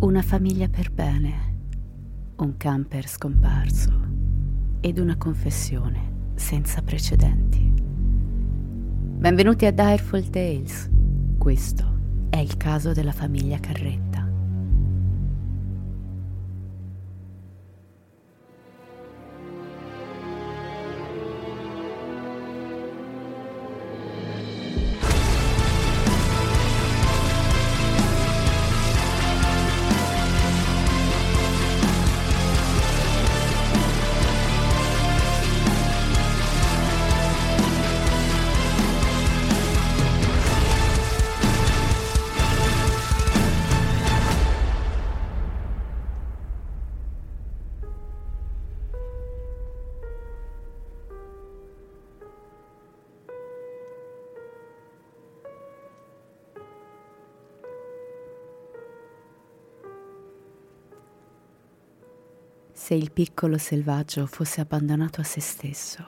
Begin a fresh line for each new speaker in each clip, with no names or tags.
Una famiglia per bene, un camper scomparso ed una confessione senza precedenti. Benvenuti a Direful Tales. Questo è il caso della famiglia Carretta. Se il piccolo selvaggio fosse abbandonato a se stesso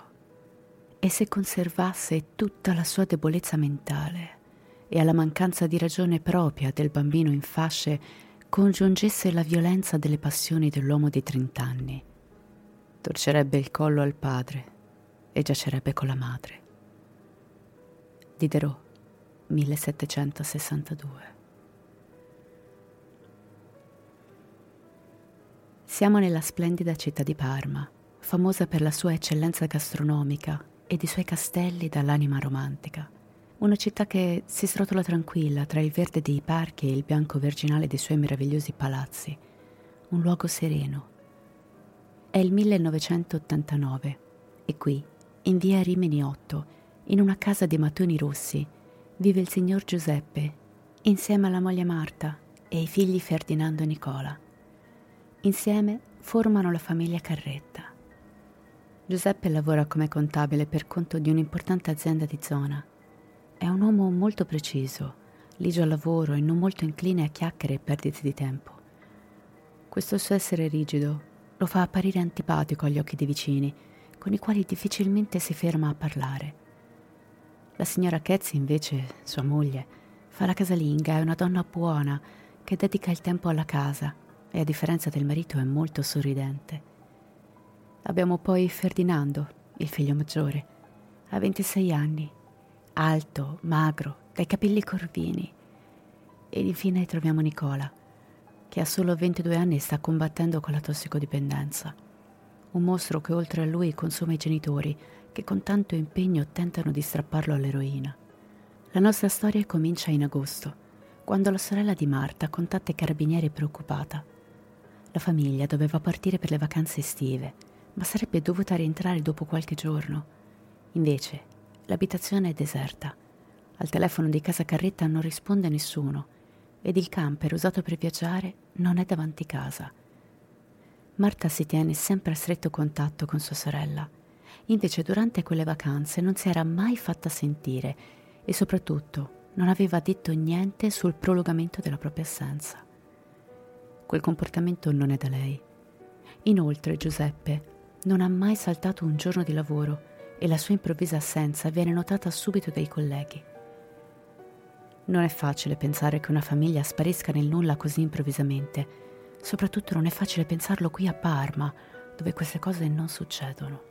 e se conservasse tutta la sua debolezza mentale e alla mancanza di ragione propria del bambino in fasce congiungesse la violenza delle passioni dell'uomo di trent'anni, torcerebbe il collo al padre e giacerebbe con la madre. Diderot, 1762. Siamo nella splendida città di Parma, famosa per la sua eccellenza gastronomica ed i suoi castelli dall'anima romantica. Una città che si srotola tranquilla tra il verde dei parchi e il bianco virginale dei suoi meravigliosi palazzi. Un luogo sereno. È il 1989 e qui, in via Rimini 8, in una casa dei mattoni rossi, vive il signor Giuseppe, insieme alla moglie Marta e ai figli Ferdinando e Nicola. Insieme formano la famiglia Carretta. Giuseppe lavora come contabile per conto di un'importante azienda di zona. È un uomo molto preciso, ligio al lavoro e non molto incline a chiacchiere e perdite di tempo. Questo suo essere rigido lo fa apparire antipatico agli occhi dei vicini, con i quali difficilmente si ferma a parlare. La signora Ketzi, invece, sua moglie, fa la casalinga, è una donna buona che dedica il tempo alla casa e a differenza del marito è molto sorridente. Abbiamo poi Ferdinando, il figlio maggiore. Ha 26 anni, alto, magro, dai capelli corvini. Ed infine troviamo Nicola, che ha solo 22 anni e sta combattendo con la tossicodipendenza. Un mostro che oltre a lui consuma i genitori, che con tanto impegno tentano di strapparlo all'eroina. La nostra storia comincia in agosto, quando la sorella di Marta contatta i carabinieri preoccupata. La famiglia doveva partire per le vacanze estive, ma sarebbe dovuta rientrare dopo qualche giorno. Invece, l'abitazione è deserta. Al telefono di casa Carretta non risponde nessuno ed il camper usato per viaggiare non è davanti casa. Marta si tiene sempre a stretto contatto con sua sorella. Invece durante quelle vacanze non si era mai fatta sentire e soprattutto non aveva detto niente sul prolungamento della propria assenza. Quel comportamento non è da lei. Inoltre Giuseppe non ha mai saltato un giorno di lavoro e la sua improvvisa assenza viene notata subito dai colleghi. Non è facile pensare che una famiglia sparisca nel nulla così improvvisamente. Soprattutto non è facile pensarlo qui a Parma, dove queste cose non succedono.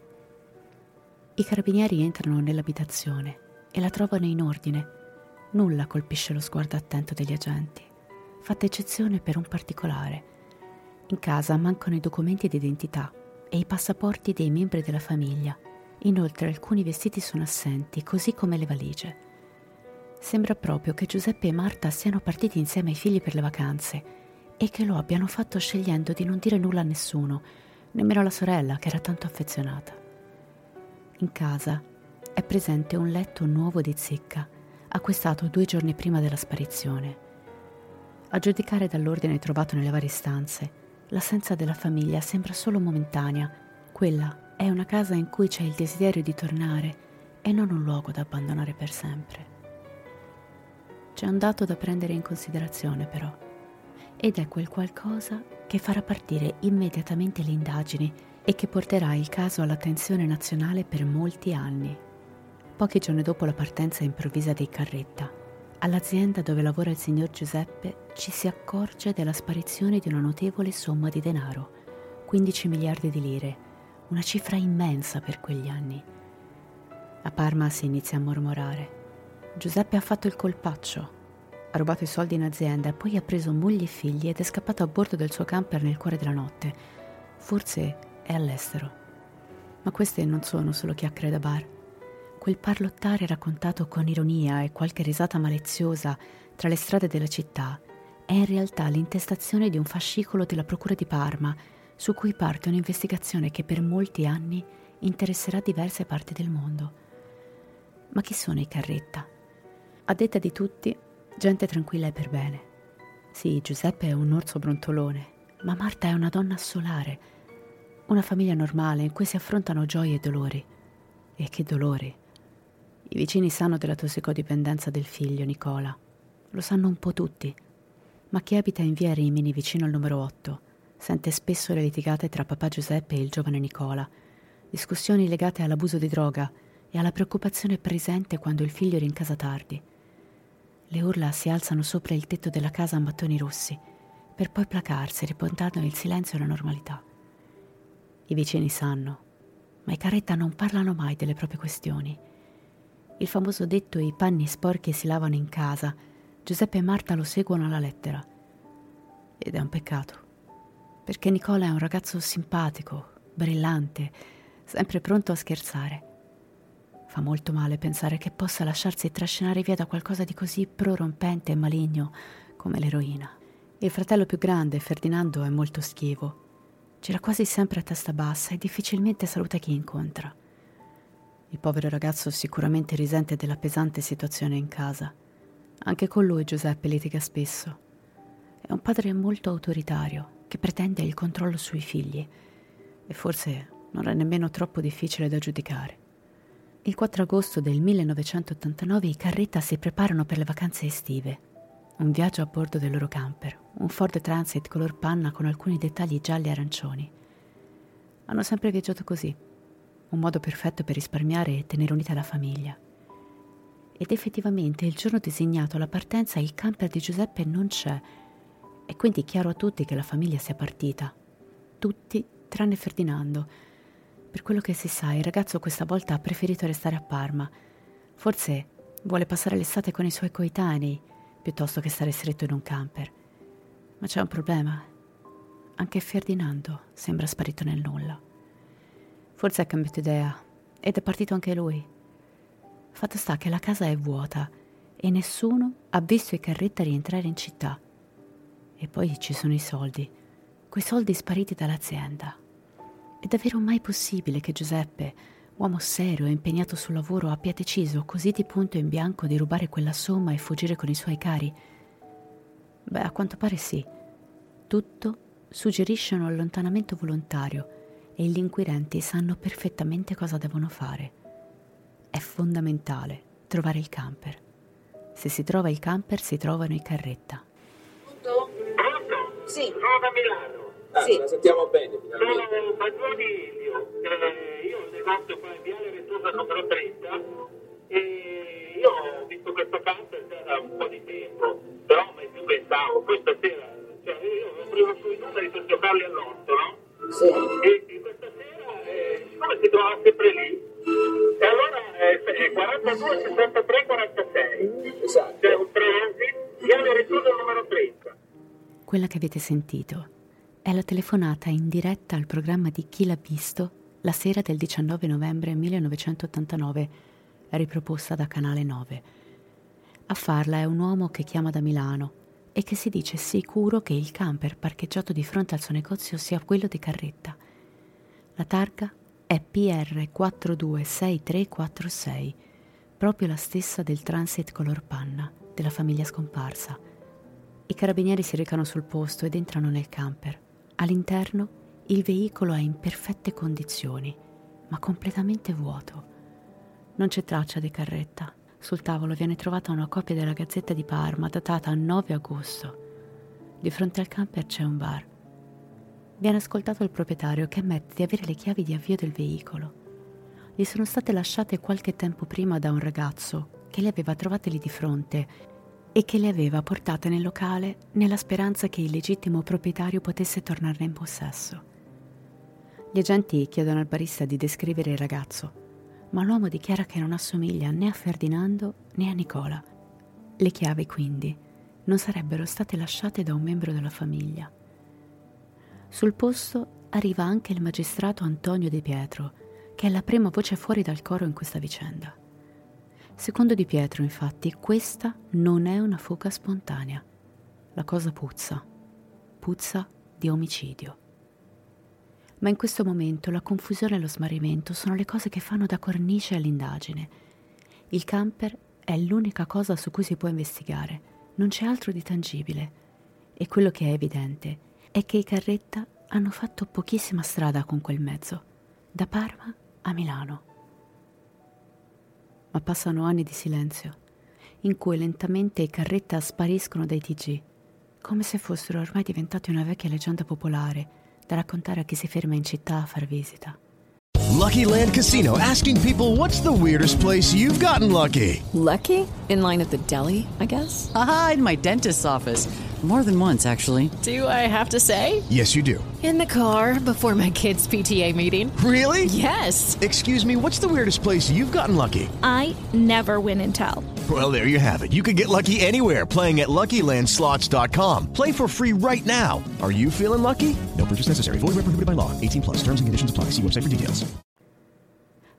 I carabinieri entrano nell'abitazione e la trovano in ordine. Nulla colpisce lo sguardo attento degli agenti, fatta eccezione per un particolare. In casa mancano i documenti d'identità e i passaporti dei membri della famiglia. Inoltre alcuni vestiti sono assenti, così come le valigie. Sembra proprio che Giuseppe e Marta siano partiti insieme ai figli per le vacanze e che lo abbiano fatto scegliendo di non dire nulla a nessuno, nemmeno alla sorella che era tanto affezionata. In casa è presente un letto nuovo di zecca, acquistato due giorni prima della sparizione. A giudicare dall'ordine trovato nelle varie stanze, l'assenza della famiglia sembra solo momentanea. Quella è una casa in cui c'è il desiderio di tornare e non un luogo da abbandonare per sempre. C'è un dato da prendere in considerazione però, ed è quel qualcosa che farà partire immediatamente le indagini e che porterà il caso all'attenzione nazionale per molti anni. Pochi giorni dopo la partenza improvvisa dei Carretta, all'azienda dove lavora il signor Giuseppe ci si accorge della sparizione di una notevole somma di denaro, 15 miliardi di lire, una cifra immensa per quegli anni. A Parma si inizia a mormorare. Giuseppe ha fatto il colpaccio. Ha rubato i soldi in azienda poi ha preso moglie e figli ed è scappato a bordo del suo camper nel cuore della notte. Forse è all'estero. Ma queste non sono solo chiacchiere da bar. Quel parlottare raccontato con ironia e qualche risata maliziosa tra le strade della città è in realtà l'intestazione di un fascicolo della Procura di Parma su cui parte un'investigazione che per molti anni interesserà diverse parti del mondo. Ma chi sono i Carretta? A detta di tutti, gente tranquilla e per bene. Sì, Giuseppe è un orso brontolone, ma Marta è una donna solare, una famiglia normale in cui si affrontano gioie e dolori. E che dolori! I vicini sanno della tossicodipendenza del figlio, Nicola. Lo sanno un po' tutti. Ma chi abita in via Rimini, vicino al numero 8, sente spesso le litigate tra papà Giuseppe e il giovane Nicola, discussioni legate all'abuso di droga e alla preoccupazione presente quando il figlio era in casa tardi. Le urla si alzano sopra il tetto della casa a mattoni rossi, per poi placarsi, riportando il silenzio e la normalità. I vicini sanno, ma i Carretta non parlano mai delle proprie questioni. Il famoso detto i panni sporchi si lavano in casa, Giuseppe e Marta lo seguono alla lettera. Ed è un peccato, perché Nicola è un ragazzo simpatico, brillante, sempre pronto a scherzare. Fa molto male pensare che possa lasciarsi trascinare via da qualcosa di così prorompente e maligno come l'eroina. Il fratello più grande, Ferdinando, è molto schivo. Gira quasi sempre a testa bassa e difficilmente saluta chi incontra. Il povero ragazzo sicuramente risente della pesante situazione in casa. Anche con lui Giuseppe litiga spesso. È un padre molto autoritario che pretende il controllo sui figli e forse non è nemmeno troppo difficile da giudicare. Il 4 agosto del 1989 i Carretta si preparano per le vacanze estive. Un viaggio a bordo del loro camper, un Ford Transit color panna con alcuni dettagli gialli e arancioni. Hanno sempre viaggiato così, un modo perfetto per risparmiare e tenere unita la famiglia. Ed effettivamente il giorno designato alla partenza il camper di Giuseppe non c'è, è quindi chiaro a tutti che la famiglia sia partita. Tutti tranne Ferdinando, per quello che si sa, il ragazzo questa volta ha preferito restare a Parma. Forse vuole passare l'estate con i suoi coetanei, piuttosto che stare stretto in un camper. Ma c'è un problema. Anche Ferdinando sembra sparito nel nulla. Forse ha cambiato idea ed è partito anche lui. Fatto sta che la casa è vuota e nessuno ha visto i carretta rientrare in città. E poi ci sono i soldi, quei soldi spariti dall'azienda. È davvero mai possibile che Giuseppe, uomo serio e impegnato sul lavoro, abbia deciso così di punto in bianco di rubare quella somma e fuggire con i suoi cari? Beh, a quanto pare sì. Tutto suggerisce un allontanamento volontario e gli inquirenti sanno perfettamente cosa devono fare. È fondamentale trovare il camper. Se si trova il camper si trovano i carretta.
Pronto? Pronto?
Sì.
Nuova Milano. Ah,
Sì.
la sentiamo bene
Sono
finalmente.
Maggiore Elio, eh, io ho negozio qua in Viale Ventosa numero 30 e io ho visto questo camper già da un po' di tempo, però mai più pensavo, poi stasera, cioè io ho preso sui numeri per giocarli all'otto, no?
Sì.
E, e questa sera, eh, siccome si trova sempre lì, e allora eh, è 42 63 46,
Esatto.
c'è un 13, Viale Ventosa numero 30.
Quella che avete sentito è la telefonata in diretta al programma di Chi l'ha visto la sera del 19 novembre 1989, riproposta da Canale 9. A farla è un uomo che chiama da Milano e che si dice sicuro che il camper parcheggiato di fronte al suo negozio sia quello di Carretta. La targa è PR426346, proprio la stessa del transit color panna della famiglia scomparsa. I carabinieri si recano sul posto ed entrano nel camper. All'interno il veicolo è in perfette condizioni, ma completamente vuoto. Non c'è traccia di carretta. Sul tavolo viene trovata una copia della Gazzetta di Parma datata 9 agosto. Di fronte al camper c'è un bar. Viene ascoltato il proprietario che ammette di avere le chiavi di avvio del veicolo. Gli sono state lasciate qualche tempo prima da un ragazzo che le aveva trovate lì di fronte e che le aveva portate nel locale nella speranza che il legittimo proprietario potesse tornarne in possesso. Gli agenti chiedono al barista di descrivere il ragazzo, ma l'uomo dichiara che non assomiglia né a Ferdinando né a Nicola. Le chiavi, quindi, non sarebbero state lasciate da un membro della famiglia. Sul posto arriva anche il magistrato Antonio De Pietro, che è la prima voce fuori dal coro in questa vicenda. Secondo Di Pietro, infatti, questa non è una fuga spontanea. La cosa puzza. Puzza di omicidio. Ma in questo momento la confusione e lo smarrimento sono le cose che fanno da cornice all'indagine. Il camper è l'unica cosa su cui si può investigare, non c'è altro di tangibile. E quello che è evidente è che i Carretta hanno fatto pochissima strada con quel mezzo, da Parma a Milano. Ma passano anni di silenzio, in cui lentamente i Carretta spariscono dai TG, come se fossero ormai diventati una vecchia leggenda popolare da raccontare a chi si ferma in città a far visita.
Lucky Land Casino asking people what's the weirdest place you've gotten lucky?
Lucky? In line at the deli, I guess?
Aha, in my dentist's office. More than once, actually.
Do I have to say?
Yes, you do.
In the car before my kids' PTA meeting.
Really?
Yes.
Excuse me, what's the weirdest place you've gotten lucky?
I never win and tell.
Well, there you have it. You can get lucky anywhere playing at LuckyLandSlots.com. Play for free right now. Are you feeling lucky? No purchase necessary. Void where prohibited by law. 18 plus. Terms and conditions apply. See website for details.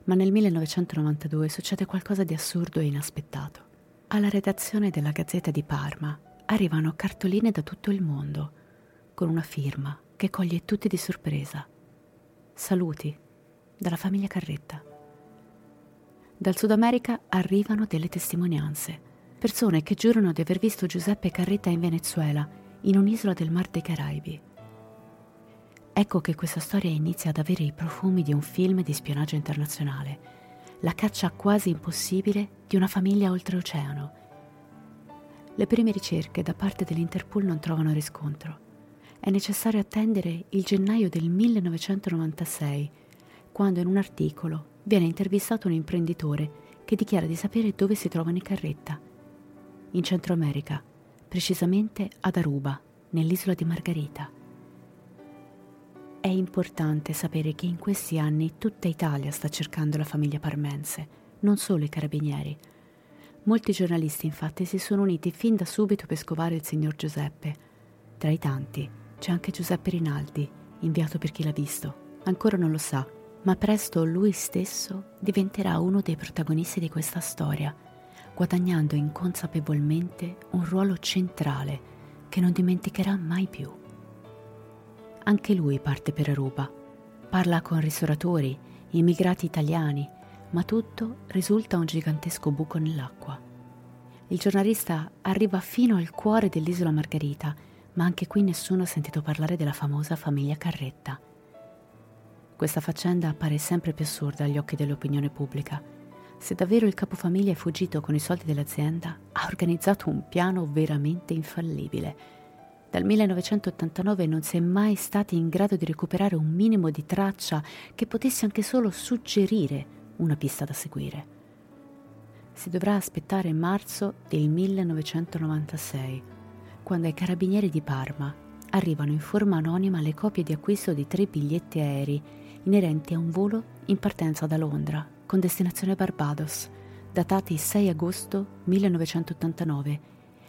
Ma nel 1992 succede qualcosa di assurdo e inaspettato. Alla redazione della Gazzetta di Parma arrivano cartoline da tutto il mondo, con una firma che coglie tutti di sorpresa. Saluti dalla famiglia Carretta. Dal Sud America arrivano delle testimonianze, persone che giurano di aver visto Giuseppe Carretta in Venezuela, in un'isola del Mar dei Caraibi. Ecco che questa storia inizia ad avere i profumi di un film di spionaggio internazionale, la caccia quasi impossibile di una famiglia oltreoceano. Le prime ricerche da parte dell'Interpol non trovano riscontro. È necessario attendere il gennaio del 1996, quando in un articolo viene intervistato un imprenditore che dichiara di sapere dove si trovano i Carretta. In Centro America, precisamente ad Aruba, nell'isola di Margarita. È importante sapere che in questi anni tutta Italia sta cercando la famiglia parmense, non solo i carabinieri. Molti giornalisti infatti si sono uniti fin da subito per scovare il signor Giuseppe. Tra i tanti c'è anche Giuseppe Rinaldi, inviato per chi l'ha visto. Ancora non lo sa, ma presto lui stesso diventerà uno dei protagonisti di questa storia, guadagnando inconsapevolmente un ruolo centrale che non dimenticherà mai più. Anche lui parte per Aruba. Parla con ristoratori, immigrati italiani, ma tutto risulta un gigantesco buco nell'acqua. Il giornalista arriva fino al cuore dell'isola Margarita, ma anche qui nessuno ha sentito parlare della famosa famiglia Carretta. Questa faccenda appare sempre più assurda agli occhi dell'opinione pubblica. Se davvero il capofamiglia è fuggito con i soldi dell'azienda, ha organizzato un piano veramente infallibile. Dal 1989 non si è mai stati in grado di recuperare un minimo di traccia che potesse anche solo suggerire una pista da seguire. Si dovrà aspettare marzo del 1996, quando ai carabinieri di Parma arrivano in forma anonima le copie di acquisto di tre biglietti aerei inerenti a un volo in partenza da Londra con destinazione Barbados, datati 6 agosto 1989,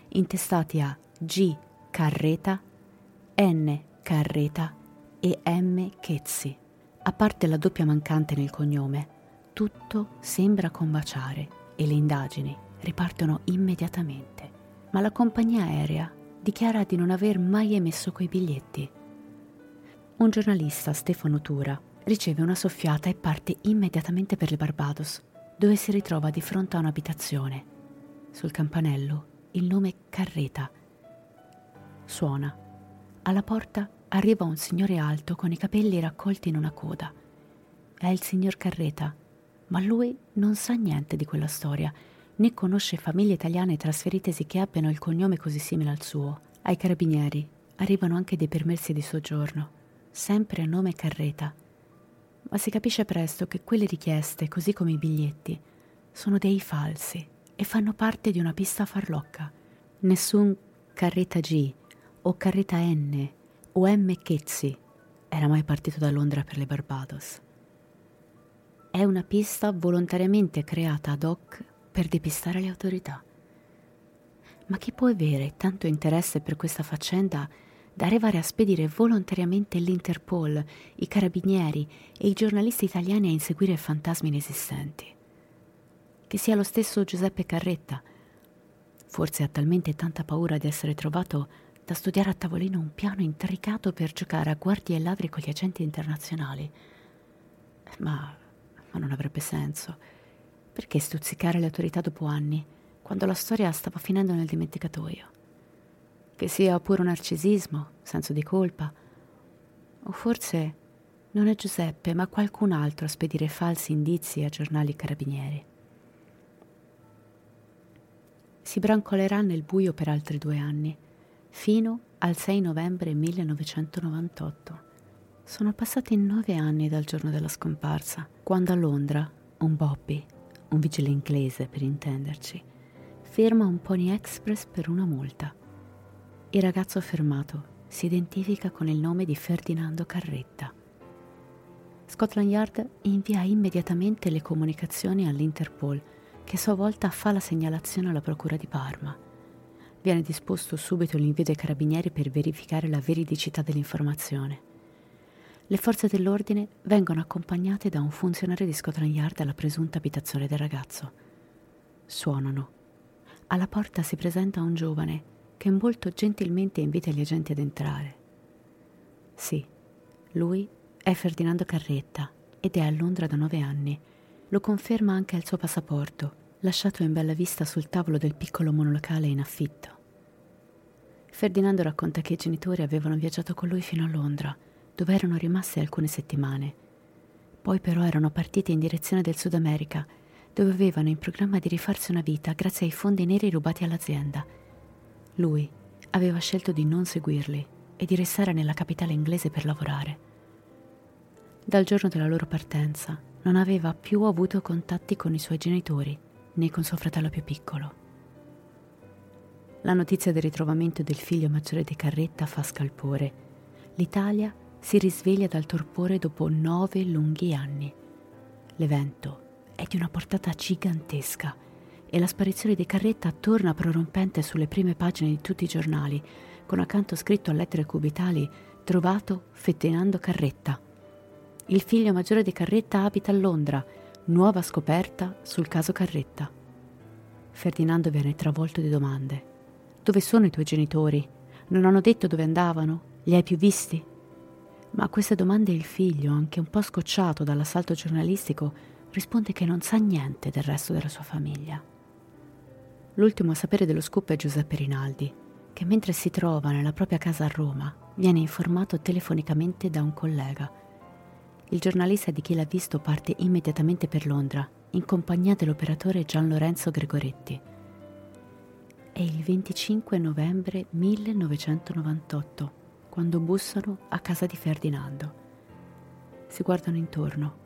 intestati a G. Carreta, N. Carreta e M. Chezzi. A parte la doppia mancante nel cognome, tutto sembra combaciare e le indagini ripartono immediatamente. Ma la compagnia aerea dichiara di non aver mai emesso quei biglietti. Un giornalista, Stefano Tura, riceve una soffiata e parte immediatamente per le Barbados, dove si ritrova di fronte a un'abitazione. Sul campanello il nome Carreta Suona. Alla porta arriva un signore alto con i capelli raccolti in una coda. È il signor Carreta, ma lui non sa niente di quella storia, né conosce famiglie italiane trasferitesi che abbiano il cognome così simile al suo. Ai carabinieri arrivano anche dei permessi di soggiorno, sempre a nome Carreta. Ma si capisce presto che quelle richieste, così come i biglietti, sono dei falsi e fanno parte di una pista farlocca. Nessun Carreta G o Carreta N o M. Chezzi era mai partito da Londra per le Barbados. È una pista volontariamente creata ad hoc per depistare le autorità. Ma chi può avere tanto interesse per questa faccenda da arrivare a spedire volontariamente l'Interpol, i carabinieri e i giornalisti italiani a inseguire fantasmi inesistenti? Che sia lo stesso Giuseppe Carretta. Forse ha talmente tanta paura di essere trovato da studiare a tavolino un piano intricato per giocare a guardie e ladri con gli agenti internazionali. Ma, ma non avrebbe senso. Perché stuzzicare le autorità dopo anni, quando la storia stava finendo nel dimenticatoio? Che sia puro narcisismo, senso di colpa, o forse non è Giuseppe, ma qualcun altro a spedire falsi indizi a giornali carabinieri. Si brancolerà nel buio per altri due anni fino al 6 novembre 1998. Sono passati nove anni dal giorno della scomparsa, quando a Londra un Bobby, un vigile inglese per intenderci, ferma un Pony Express per una multa. Il ragazzo fermato si identifica con il nome di Ferdinando Carretta. Scotland Yard invia immediatamente le comunicazioni all'Interpol, che a sua volta fa la segnalazione alla Procura di Parma. Viene disposto subito l'invio dei carabinieri per verificare la veridicità dell'informazione. Le forze dell'ordine vengono accompagnate da un funzionario di Scotland Yard alla presunta abitazione del ragazzo. Suonano. Alla porta si presenta un giovane che molto gentilmente invita gli agenti ad entrare. Sì, lui è Ferdinando Carretta ed è a Londra da nove anni. Lo conferma anche il suo passaporto, lasciato in bella vista sul tavolo del piccolo monolocale in affitto. Ferdinando racconta che i genitori avevano viaggiato con lui fino a Londra, dove erano rimasti alcune settimane. Poi però erano partiti in direzione del Sud America, dove avevano in programma di rifarsi una vita grazie ai fondi neri rubati all'azienda. Lui aveva scelto di non seguirli e di restare nella capitale inglese per lavorare. Dal giorno della loro partenza non aveva più avuto contatti con i suoi genitori né con suo fratello più piccolo. La notizia del ritrovamento del figlio maggiore di Carretta fa scalpore. L'Italia si risveglia dal torpore dopo nove lunghi anni. L'evento è di una portata gigantesca e la sparizione di Carretta torna prorompente sulle prime pagine di tutti i giornali, con accanto scritto a lettere cubitali trovato Ferdinando Carretta. Il figlio maggiore di Carretta abita a Londra, nuova scoperta sul caso Carretta. Ferdinando viene travolto di domande. Dove sono i tuoi genitori? Non hanno detto dove andavano? Li hai più visti? Ma a queste domande il figlio, anche un po' scocciato dall'assalto giornalistico, risponde che non sa niente del resto della sua famiglia. L'ultimo a sapere dello scoop è Giuseppe Rinaldi, che mentre si trova nella propria casa a Roma, viene informato telefonicamente da un collega. Il giornalista di chi l'ha visto parte immediatamente per Londra, in compagnia dell'operatore Gian Lorenzo Gregoretti. È il 25 novembre 1998, quando bussano a casa di Ferdinando. Si guardano intorno.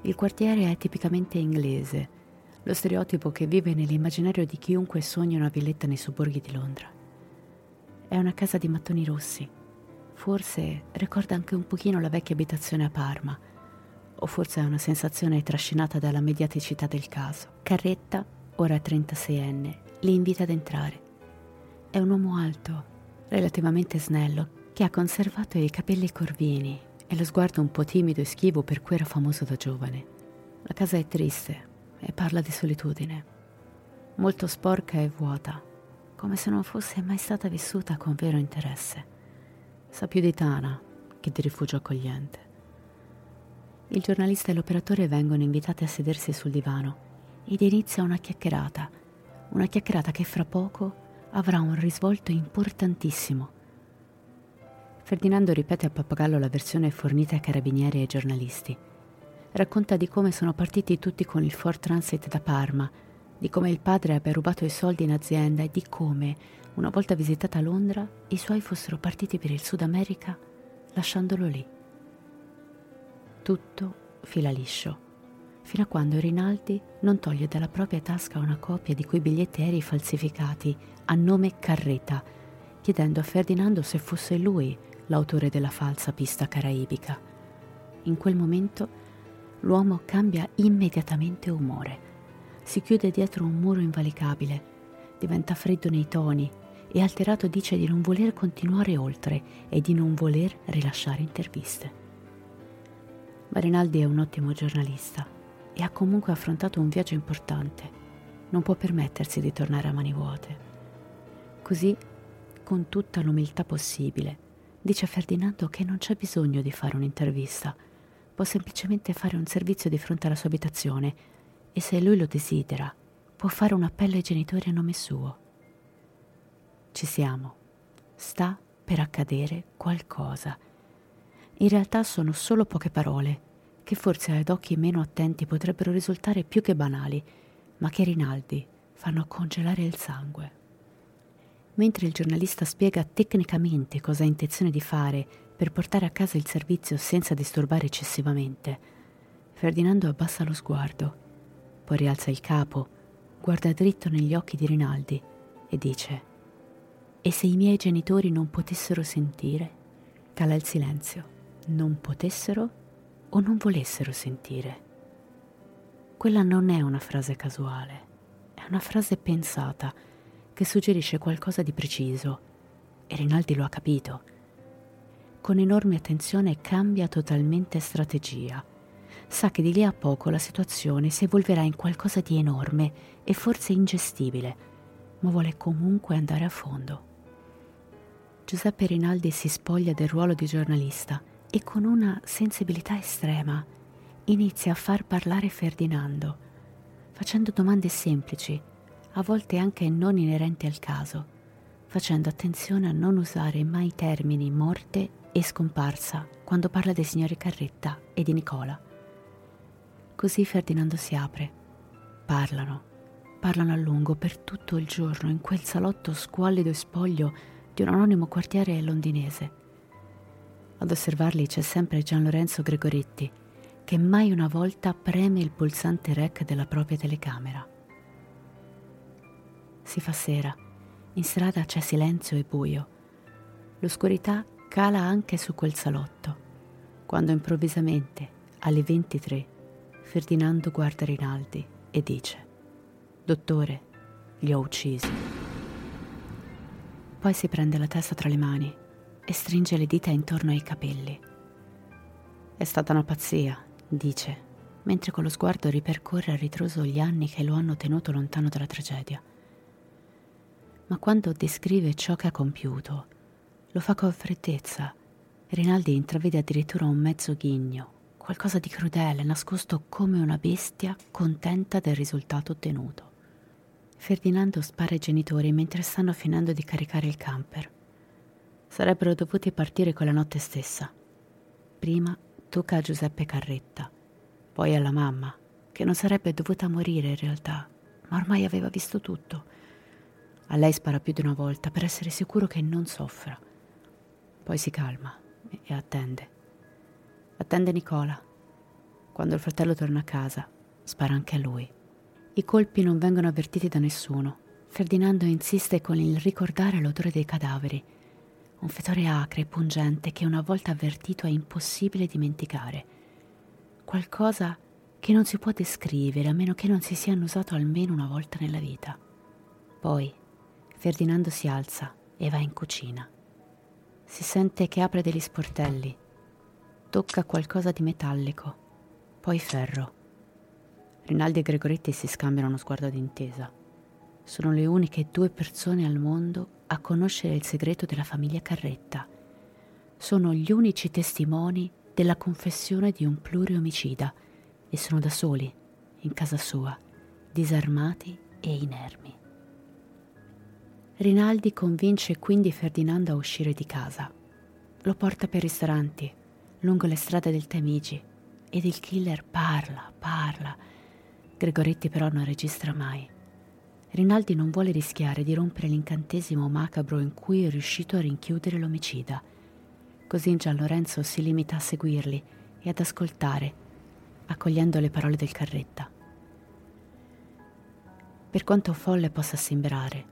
Il quartiere è tipicamente inglese, lo stereotipo che vive nell'immaginario di chiunque sogna una villetta nei sobborghi di Londra. È una casa di mattoni rossi. Forse ricorda anche un pochino la vecchia abitazione a Parma, o forse è una sensazione trascinata dalla mediaticità del caso. Carretta, ora 36enne, li invita ad entrare. È un uomo alto, relativamente snello, che ha conservato i capelli corvini e lo sguardo un po' timido e schivo per cui era famoso da giovane. La casa è triste e parla di solitudine, molto sporca e vuota, come se non fosse mai stata vissuta con vero interesse. Sa più di tana che di rifugio accogliente. Il giornalista e l'operatore vengono invitati a sedersi sul divano ed inizia una chiacchierata, una chiacchierata che fra poco avrà un risvolto importantissimo. Ferdinando ripete a pappagallo la versione fornita ai carabinieri e ai giornalisti. Racconta di come sono partiti tutti con il Ford Transit da Parma, di come il padre abbia rubato i soldi in azienda e di come, una volta visitata Londra, i suoi fossero partiti per il Sud America lasciandolo lì. Tutto fila liscio, fino a quando Rinaldi non toglie dalla propria tasca una copia di quei biglietti aerei falsificati a nome Carreta, chiedendo a Ferdinando se fosse lui l'autore della falsa pista caraibica. In quel momento l'uomo cambia immediatamente umore, si chiude dietro un muro invalicabile, diventa freddo nei toni e alterato dice di non voler continuare oltre e di non voler rilasciare interviste. Ma Rinaldi è un ottimo giornalista e ha comunque affrontato un viaggio importante. Non può permettersi di tornare a mani vuote. Così, con tutta l'umiltà possibile, dice a Ferdinando che non c'è bisogno di fare un'intervista, può semplicemente fare un servizio di fronte alla sua abitazione e se lui lo desidera, può fare un appello ai genitori a nome suo. Ci siamo. Sta per accadere qualcosa in realtà sono solo poche parole, che forse ad occhi meno attenti potrebbero risultare più che banali, ma che Rinaldi fanno congelare il sangue. Mentre il giornalista spiega tecnicamente cosa ha intenzione di fare per portare a casa il servizio senza disturbare eccessivamente, Ferdinando abbassa lo sguardo, poi rialza il capo, guarda dritto negli occhi di Rinaldi e dice: E se i miei genitori non potessero sentire? Cala il silenzio non potessero o non volessero sentire. Quella non è una frase casuale, è una frase pensata che suggerisce qualcosa di preciso e Rinaldi lo ha capito. Con enorme attenzione cambia totalmente strategia. Sa che di lì a poco la situazione si evolverà in qualcosa di enorme e forse ingestibile, ma vuole comunque andare a fondo. Giuseppe Rinaldi si spoglia del ruolo di giornalista e con una sensibilità estrema inizia a far parlare Ferdinando, facendo domande semplici, a volte anche non inerenti al caso, facendo attenzione a non usare mai termini morte e scomparsa quando parla dei signori Carretta e di Nicola. Così Ferdinando si apre. Parlano, parlano a lungo per tutto il giorno in quel salotto squallido e spoglio di un anonimo quartiere londinese ad osservarli c'è sempre Gian Lorenzo Gregoretti, che mai una volta preme il pulsante rec della propria telecamera. Si fa sera, in strada c'è silenzio e buio. L'oscurità cala anche su quel salotto, quando improvvisamente, alle 23, Ferdinando guarda Rinaldi e dice, Dottore, li ho uccisi. Poi si prende la testa tra le mani e stringe le dita intorno ai capelli. È stata una pazzia, dice, mentre con lo sguardo ripercorre a ritroso gli anni che lo hanno tenuto lontano dalla tragedia. Ma quando descrive ciò che ha compiuto, lo fa con freddezza. Rinaldi intravede addirittura un mezzo ghigno, qualcosa di crudele, nascosto come una bestia contenta del risultato ottenuto. Ferdinando spara ai genitori mentre stanno finendo di caricare il camper sarebbero dovuti partire quella notte stessa. Prima tocca a Giuseppe Carretta, poi alla mamma, che non sarebbe dovuta morire in realtà, ma ormai aveva visto tutto. A lei spara più di una volta per essere sicuro che non soffra. Poi si calma e attende. Attende Nicola. Quando il fratello torna a casa, spara anche a lui. I colpi non vengono avvertiti da nessuno. Ferdinando insiste con il ricordare l'odore dei cadaveri, un fetore acre e pungente che una volta avvertito è impossibile dimenticare. Qualcosa che non si può descrivere a meno che non si sia annusato almeno una volta nella vita. Poi Ferdinando si alza e va in cucina. Si sente che apre degli sportelli. Tocca qualcosa di metallico, poi ferro. Rinaldi e Gregoretti si scambiano uno sguardo d'intesa. Sono le uniche due persone al mondo a conoscere il segreto della famiglia Carretta. Sono gli unici testimoni della confessione di un pluriomicida e sono da soli, in casa sua, disarmati e inermi. Rinaldi convince quindi Ferdinando a uscire di casa. Lo porta per ristoranti, lungo le strade del Tamigi, ed il killer parla, parla. Gregoretti però non registra mai. Rinaldi non vuole rischiare di rompere l'incantesimo macabro in cui è riuscito a rinchiudere l'omicida. Così Gian Lorenzo si limita a seguirli e ad ascoltare, accogliendo le parole del carretta. Per quanto folle possa sembrare,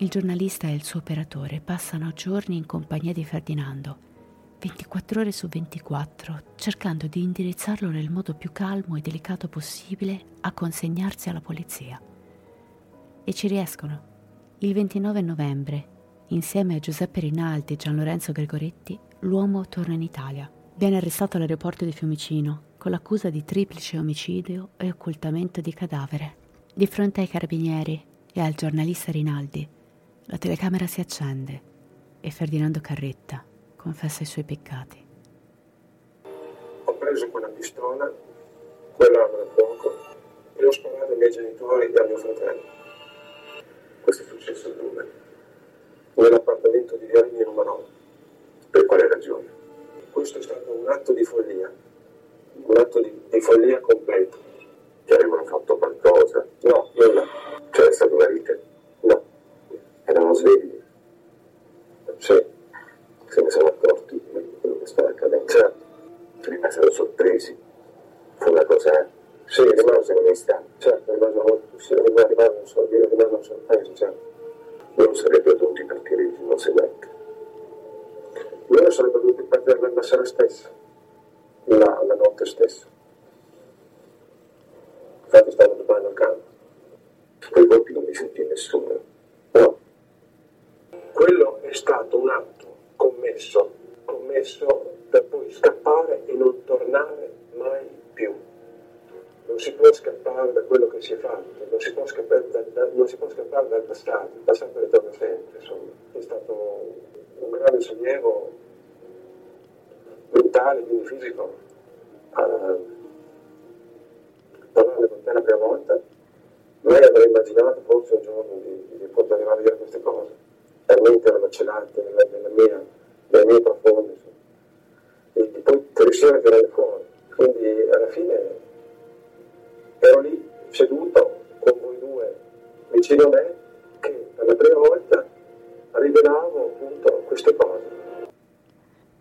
il giornalista e il suo operatore passano giorni in compagnia di Ferdinando, 24 ore su 24, cercando di indirizzarlo nel modo più calmo e delicato possibile a consegnarsi alla polizia. E ci riescono. Il 29 novembre, insieme a Giuseppe Rinaldi e Gian Lorenzo Gregoretti, l'uomo torna in Italia. Viene arrestato all'aeroporto di Fiumicino con l'accusa di triplice omicidio e occultamento di cadavere. Di fronte ai carabinieri e al giornalista Rinaldi, la telecamera si accende e Ferdinando Carretta confessa i suoi peccati.
Ho preso quella pistola, quell'arma da fuoco e ho sparato ai miei genitori e a mio fratello. Questo è successo dove? Nell'appartamento di Viarini numero 8. Per quale ragione? Questo è stato un atto di follia, un atto di, di follia completo. Che avevano fatto qualcosa? No, nulla. C'era stata una rite? No. Erano svegli? Sì. Se ne sono accorti di quello che stava accadendo. Erano sorpresi. Fu una cosa... Sì, rimase un istante. Certo, rimasero, sì, rimasero, rimasero, rimasero sorpresi, certo. Non sarebbero dovuti partire il giorno seguente. Loro sarebbero dovuti partire la sera stessa, la, la notte stessa. Infatti stavano domani al campo. Quei colpi non mi sentì nessuno. No. Quello è stato un atto commesso, commesso per poi scappare e non tornare mai più. Non si può scappare da quello che si è fatto, non si può scappare, da, da, non si può scappare dal passato, il passato ritorna sempre, insomma. È stato un grande sollievo mentale, quindi fisico, a parlare con te la prima volta. Mai avrei immaginato forse un giorno di, di poter arrivare a queste cose. Talmente erano celate nella, nella mia, nelle mie profonde, insomma. E, poi riuscire a tirare fuori. Quindi alla fine ero lì seduto con voi due vicino a me che per la prima volta rivelavo appunto queste cose.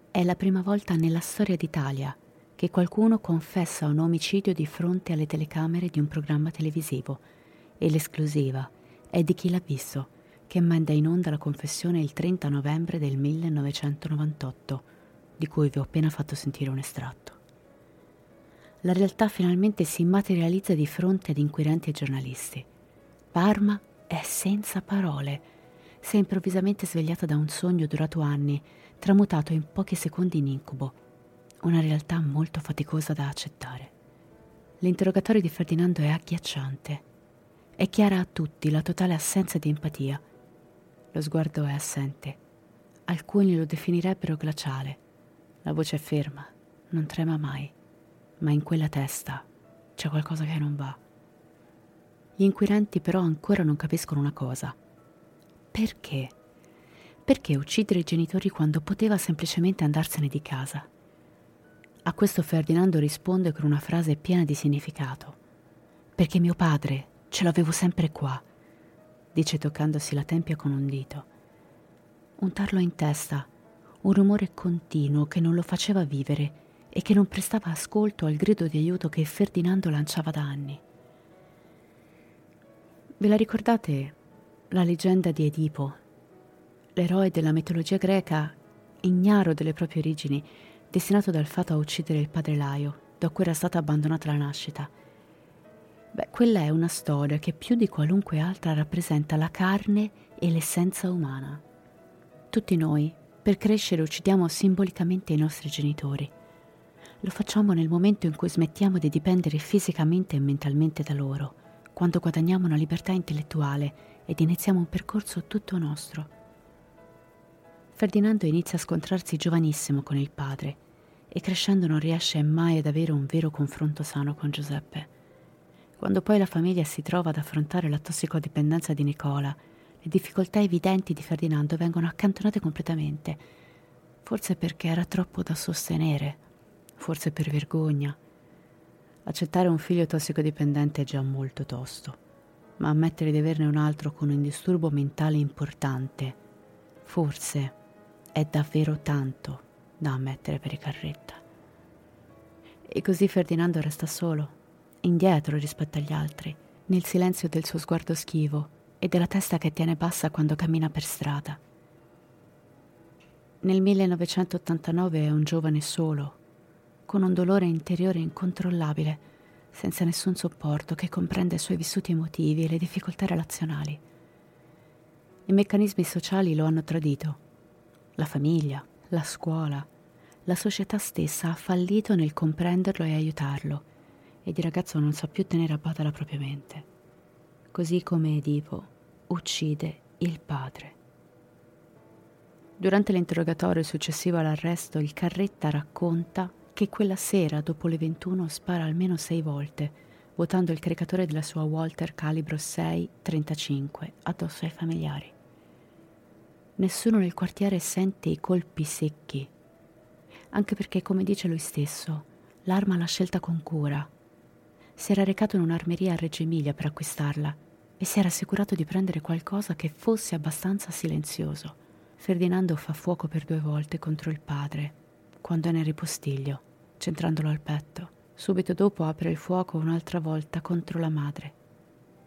È la prima volta nella storia d'Italia che qualcuno confessa un omicidio di fronte alle telecamere di un programma televisivo e l'esclusiva è di chi l'ha visto, che manda in onda la confessione il 30 novembre del 1998, di cui vi ho appena fatto sentire un estratto. La realtà finalmente si materializza di fronte ad inquirenti e giornalisti. Parma è senza parole. Si è improvvisamente svegliata da un sogno durato anni, tramutato in pochi secondi in incubo. Una realtà molto faticosa da accettare. L'interrogatorio di Ferdinando è agghiacciante. È chiara a tutti la totale assenza di empatia. Lo sguardo è assente. Alcuni lo definirebbero glaciale. La voce è ferma, non trema mai, ma in quella testa c'è qualcosa che non va. Gli inquirenti però ancora non capiscono una cosa. Perché? Perché uccidere i genitori quando poteva semplicemente andarsene di casa? A questo Ferdinando risponde con una frase piena di significato. Perché mio padre ce l'avevo sempre qua. Dice toccandosi la tempia con un dito. Un tarlo in testa, un rumore continuo che non lo faceva vivere e che non prestava ascolto al grido di aiuto che Ferdinando lanciava da anni. Ve la ricordate la leggenda di Edipo, l'eroe della mitologia greca, ignaro delle proprie origini, destinato dal fato a uccidere il padre Laio, da cui era stata abbandonata la nascita? Beh, quella è una storia che più di qualunque altra rappresenta la carne e l'essenza umana. Tutti noi, per crescere, uccidiamo simbolicamente i nostri genitori. Lo facciamo nel momento in cui smettiamo di dipendere fisicamente e mentalmente da loro, quando guadagniamo una libertà intellettuale ed iniziamo un percorso tutto nostro. Ferdinando inizia a scontrarsi giovanissimo con il padre e crescendo non riesce mai ad avere un vero confronto sano con Giuseppe. Quando poi la famiglia si trova ad affrontare la tossicodipendenza di Nicola, le difficoltà evidenti di Ferdinando vengono accantonate completamente, forse perché era troppo da sostenere forse per vergogna. Accettare un figlio tossicodipendente è già molto tosto, ma ammettere di averne un altro con un disturbo mentale importante, forse è davvero tanto da ammettere per i carretta. E così Ferdinando resta solo, indietro rispetto agli altri, nel silenzio del suo sguardo schivo e della testa che tiene bassa quando cammina per strada. Nel 1989 è un giovane solo, con un dolore interiore incontrollabile, senza nessun supporto che comprende i suoi vissuti emotivi e le difficoltà relazionali. I meccanismi sociali lo hanno tradito. La famiglia, la scuola, la società stessa ha fallito nel comprenderlo e aiutarlo, ed il ragazzo non sa più tenere a bada la propria mente. Così come Edipo uccide il padre. Durante l'interrogatorio successivo all'arresto, il Carretta racconta che quella sera, dopo le 21, spara almeno sei volte, vuotando il caricatore della sua Walter calibro 6-35 addosso ai familiari. Nessuno nel quartiere sente i colpi secchi, anche perché, come dice lui stesso, l'arma l'ha scelta con cura. Si era recato in un'armeria a Reggio Emilia per acquistarla e si era assicurato di prendere qualcosa che fosse abbastanza silenzioso. Ferdinando fa fuoco per due volte contro il padre, quando è nel ripostiglio centrandolo al petto. Subito dopo apre il fuoco un'altra volta contro la madre.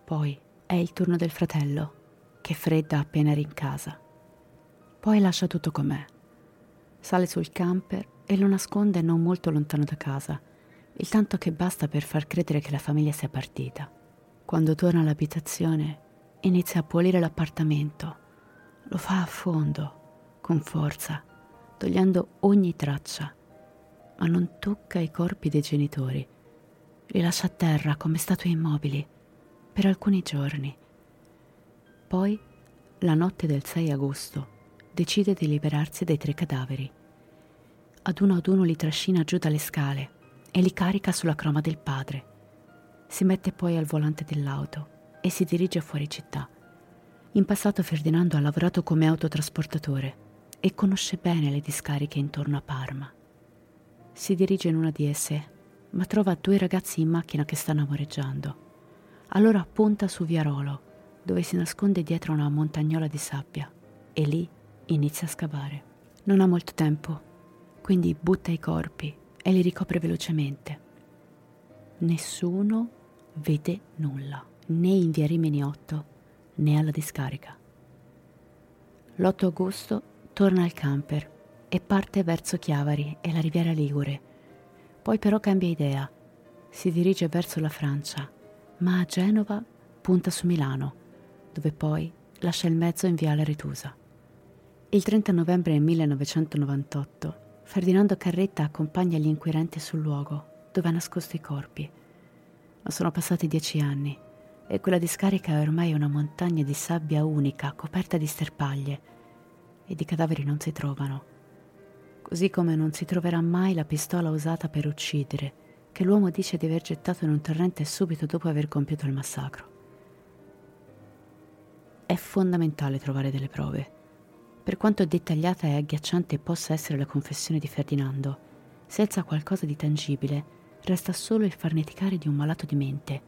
Poi è il turno del fratello, che fredda appena era in casa. Poi lascia tutto com'è. Sale sul camper e lo nasconde non molto lontano da casa, il tanto che basta per far credere che la famiglia sia partita. Quando torna all'abitazione, inizia a pulire l'appartamento. Lo fa a fondo, con forza, togliendo ogni traccia ma non tocca i corpi dei genitori. Li lascia a terra come statue immobili per alcuni giorni. Poi, la notte del 6 agosto, decide di liberarsi dei tre cadaveri. Ad uno ad uno li trascina giù dalle scale e li carica sulla croma del padre. Si mette poi al volante dell'auto e si dirige fuori città. In passato Ferdinando ha lavorato come autotrasportatore e conosce bene le discariche intorno a Parma. Si dirige in una di esse, ma trova due ragazzi in macchina che stanno amoreggiando. Allora punta su Viarolo, dove si nasconde dietro una montagnola di sabbia, e lì inizia a scavare. Non ha molto tempo, quindi butta i corpi e li ricopre velocemente. Nessuno vede nulla, né in via Rimini 8 né alla discarica. L'8 agosto torna al camper e parte verso Chiavari e la Riviera Ligure. Poi però cambia idea. Si dirige verso la Francia, ma a Genova punta su Milano, dove poi lascia il mezzo in Viale Retusa. Il 30 novembre 1998 Ferdinando Carretta accompagna gli inquirenti sul luogo dove ha nascosto i corpi. Ma sono passati dieci anni e quella discarica è ormai una montagna di sabbia unica coperta di sterpaglie e di cadaveri non si trovano così come non si troverà mai la pistola usata per uccidere, che l'uomo dice di aver gettato in un torrente subito dopo aver compiuto il massacro. È fondamentale trovare delle prove. Per quanto dettagliata e agghiacciante possa essere la confessione di Ferdinando, senza qualcosa di tangibile, resta solo il farneticare di un malato di mente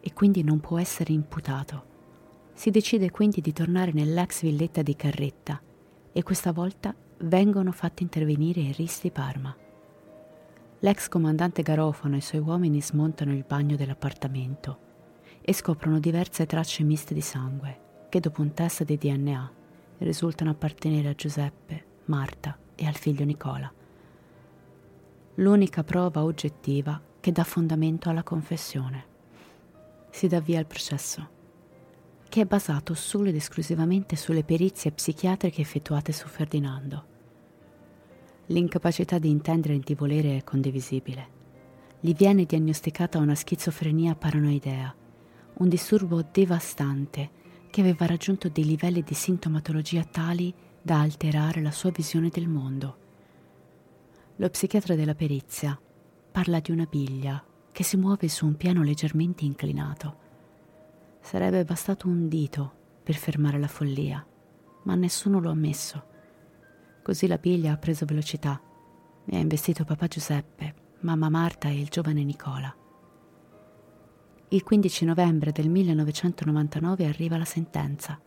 e quindi non può essere imputato. Si decide quindi di tornare nell'ex villetta di Carretta e questa volta vengono fatti intervenire i RIS di Parma. L'ex comandante Garofano e i suoi uomini smontano il bagno dell'appartamento e scoprono diverse tracce miste di sangue che dopo un test di DNA risultano appartenere a Giuseppe, Marta e al figlio Nicola. L'unica prova oggettiva che dà fondamento alla confessione. Si dà via al processo, che è basato solo ed esclusivamente sulle perizie psichiatriche effettuate su Ferdinando. L'incapacità di intendere e di volere è condivisibile. Gli viene diagnosticata una schizofrenia paranoidea, un disturbo devastante che aveva raggiunto dei livelli di sintomatologia tali da alterare la sua visione del mondo. Lo psichiatra della perizia parla di una biglia che si muove su un piano leggermente inclinato. Sarebbe bastato un dito per fermare la follia, ma nessuno lo ha messo. Così la biglia ha preso velocità e ha investito papà Giuseppe, mamma Marta e il giovane Nicola. Il 15 novembre del 1999 arriva la sentenza.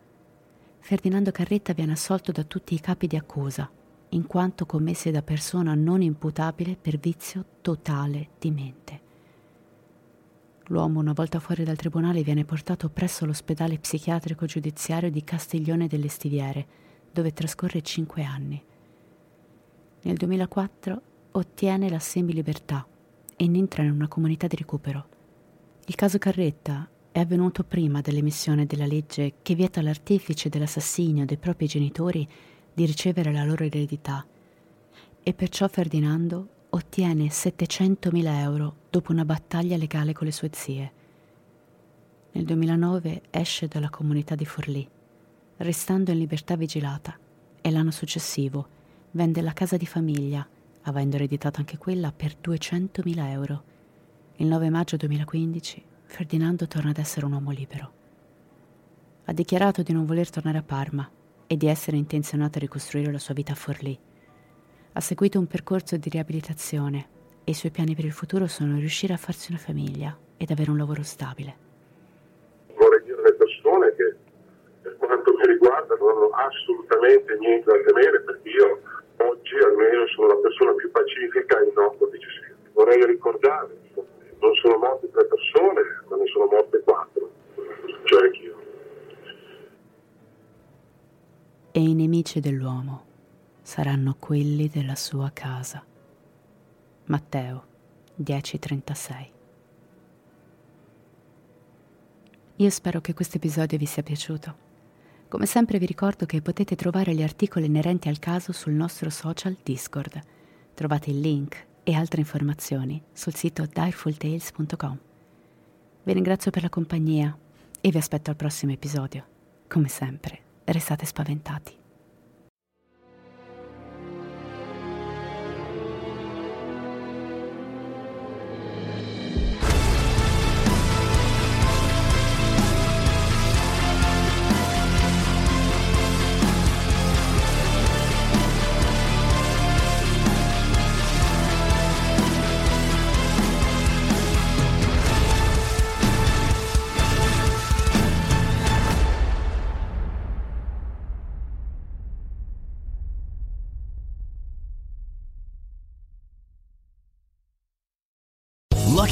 Ferdinando Carretta viene assolto da tutti i capi di accusa, in quanto commessi da persona non imputabile per vizio totale di mente. L'uomo, una volta fuori dal tribunale, viene portato presso l'ospedale psichiatrico giudiziario di Castiglione delle Stiviere, dove trascorre cinque anni. Nel 2004 ottiene la semilibertà e entra in una comunità di recupero. Il caso Carretta è avvenuto prima dell'emissione della legge che vieta all'artefice dell'assassinio dei propri genitori di ricevere la loro eredità e perciò Ferdinando ottiene 700.000 euro dopo una battaglia legale con le sue zie. Nel 2009 esce dalla comunità di Forlì, restando in libertà vigilata, e l'anno successivo vende la casa di famiglia, avendo ereditato anche quella per 200.000 euro il 9 maggio 2015 Ferdinando torna ad essere un uomo libero. Ha dichiarato di non voler tornare a Parma e di essere intenzionato a ricostruire la sua vita a Forlì. Ha seguito un percorso di riabilitazione e i suoi piani per il futuro sono riuscire a farsi una famiglia ed avere un lavoro stabile.
Vorrei dire alle persone che per quanto mi riguarda non hanno assolutamente niente da temere perché io oggi almeno sono la persona più pacifica innocua che ci sia. Vorrei ricordare non sono morte tre persone, ma ne sono morte quattro, cioè anch'io.
E i nemici dell'uomo saranno quelli della sua casa. Matteo 10:36 Io spero che questo episodio vi sia piaciuto. Come sempre vi ricordo che potete trovare gli articoli inerenti al caso sul nostro social Discord. Trovate il link e altre informazioni sul sito direfultales.com. Vi ringrazio per la compagnia e vi aspetto al prossimo episodio. Come sempre, restate spaventati.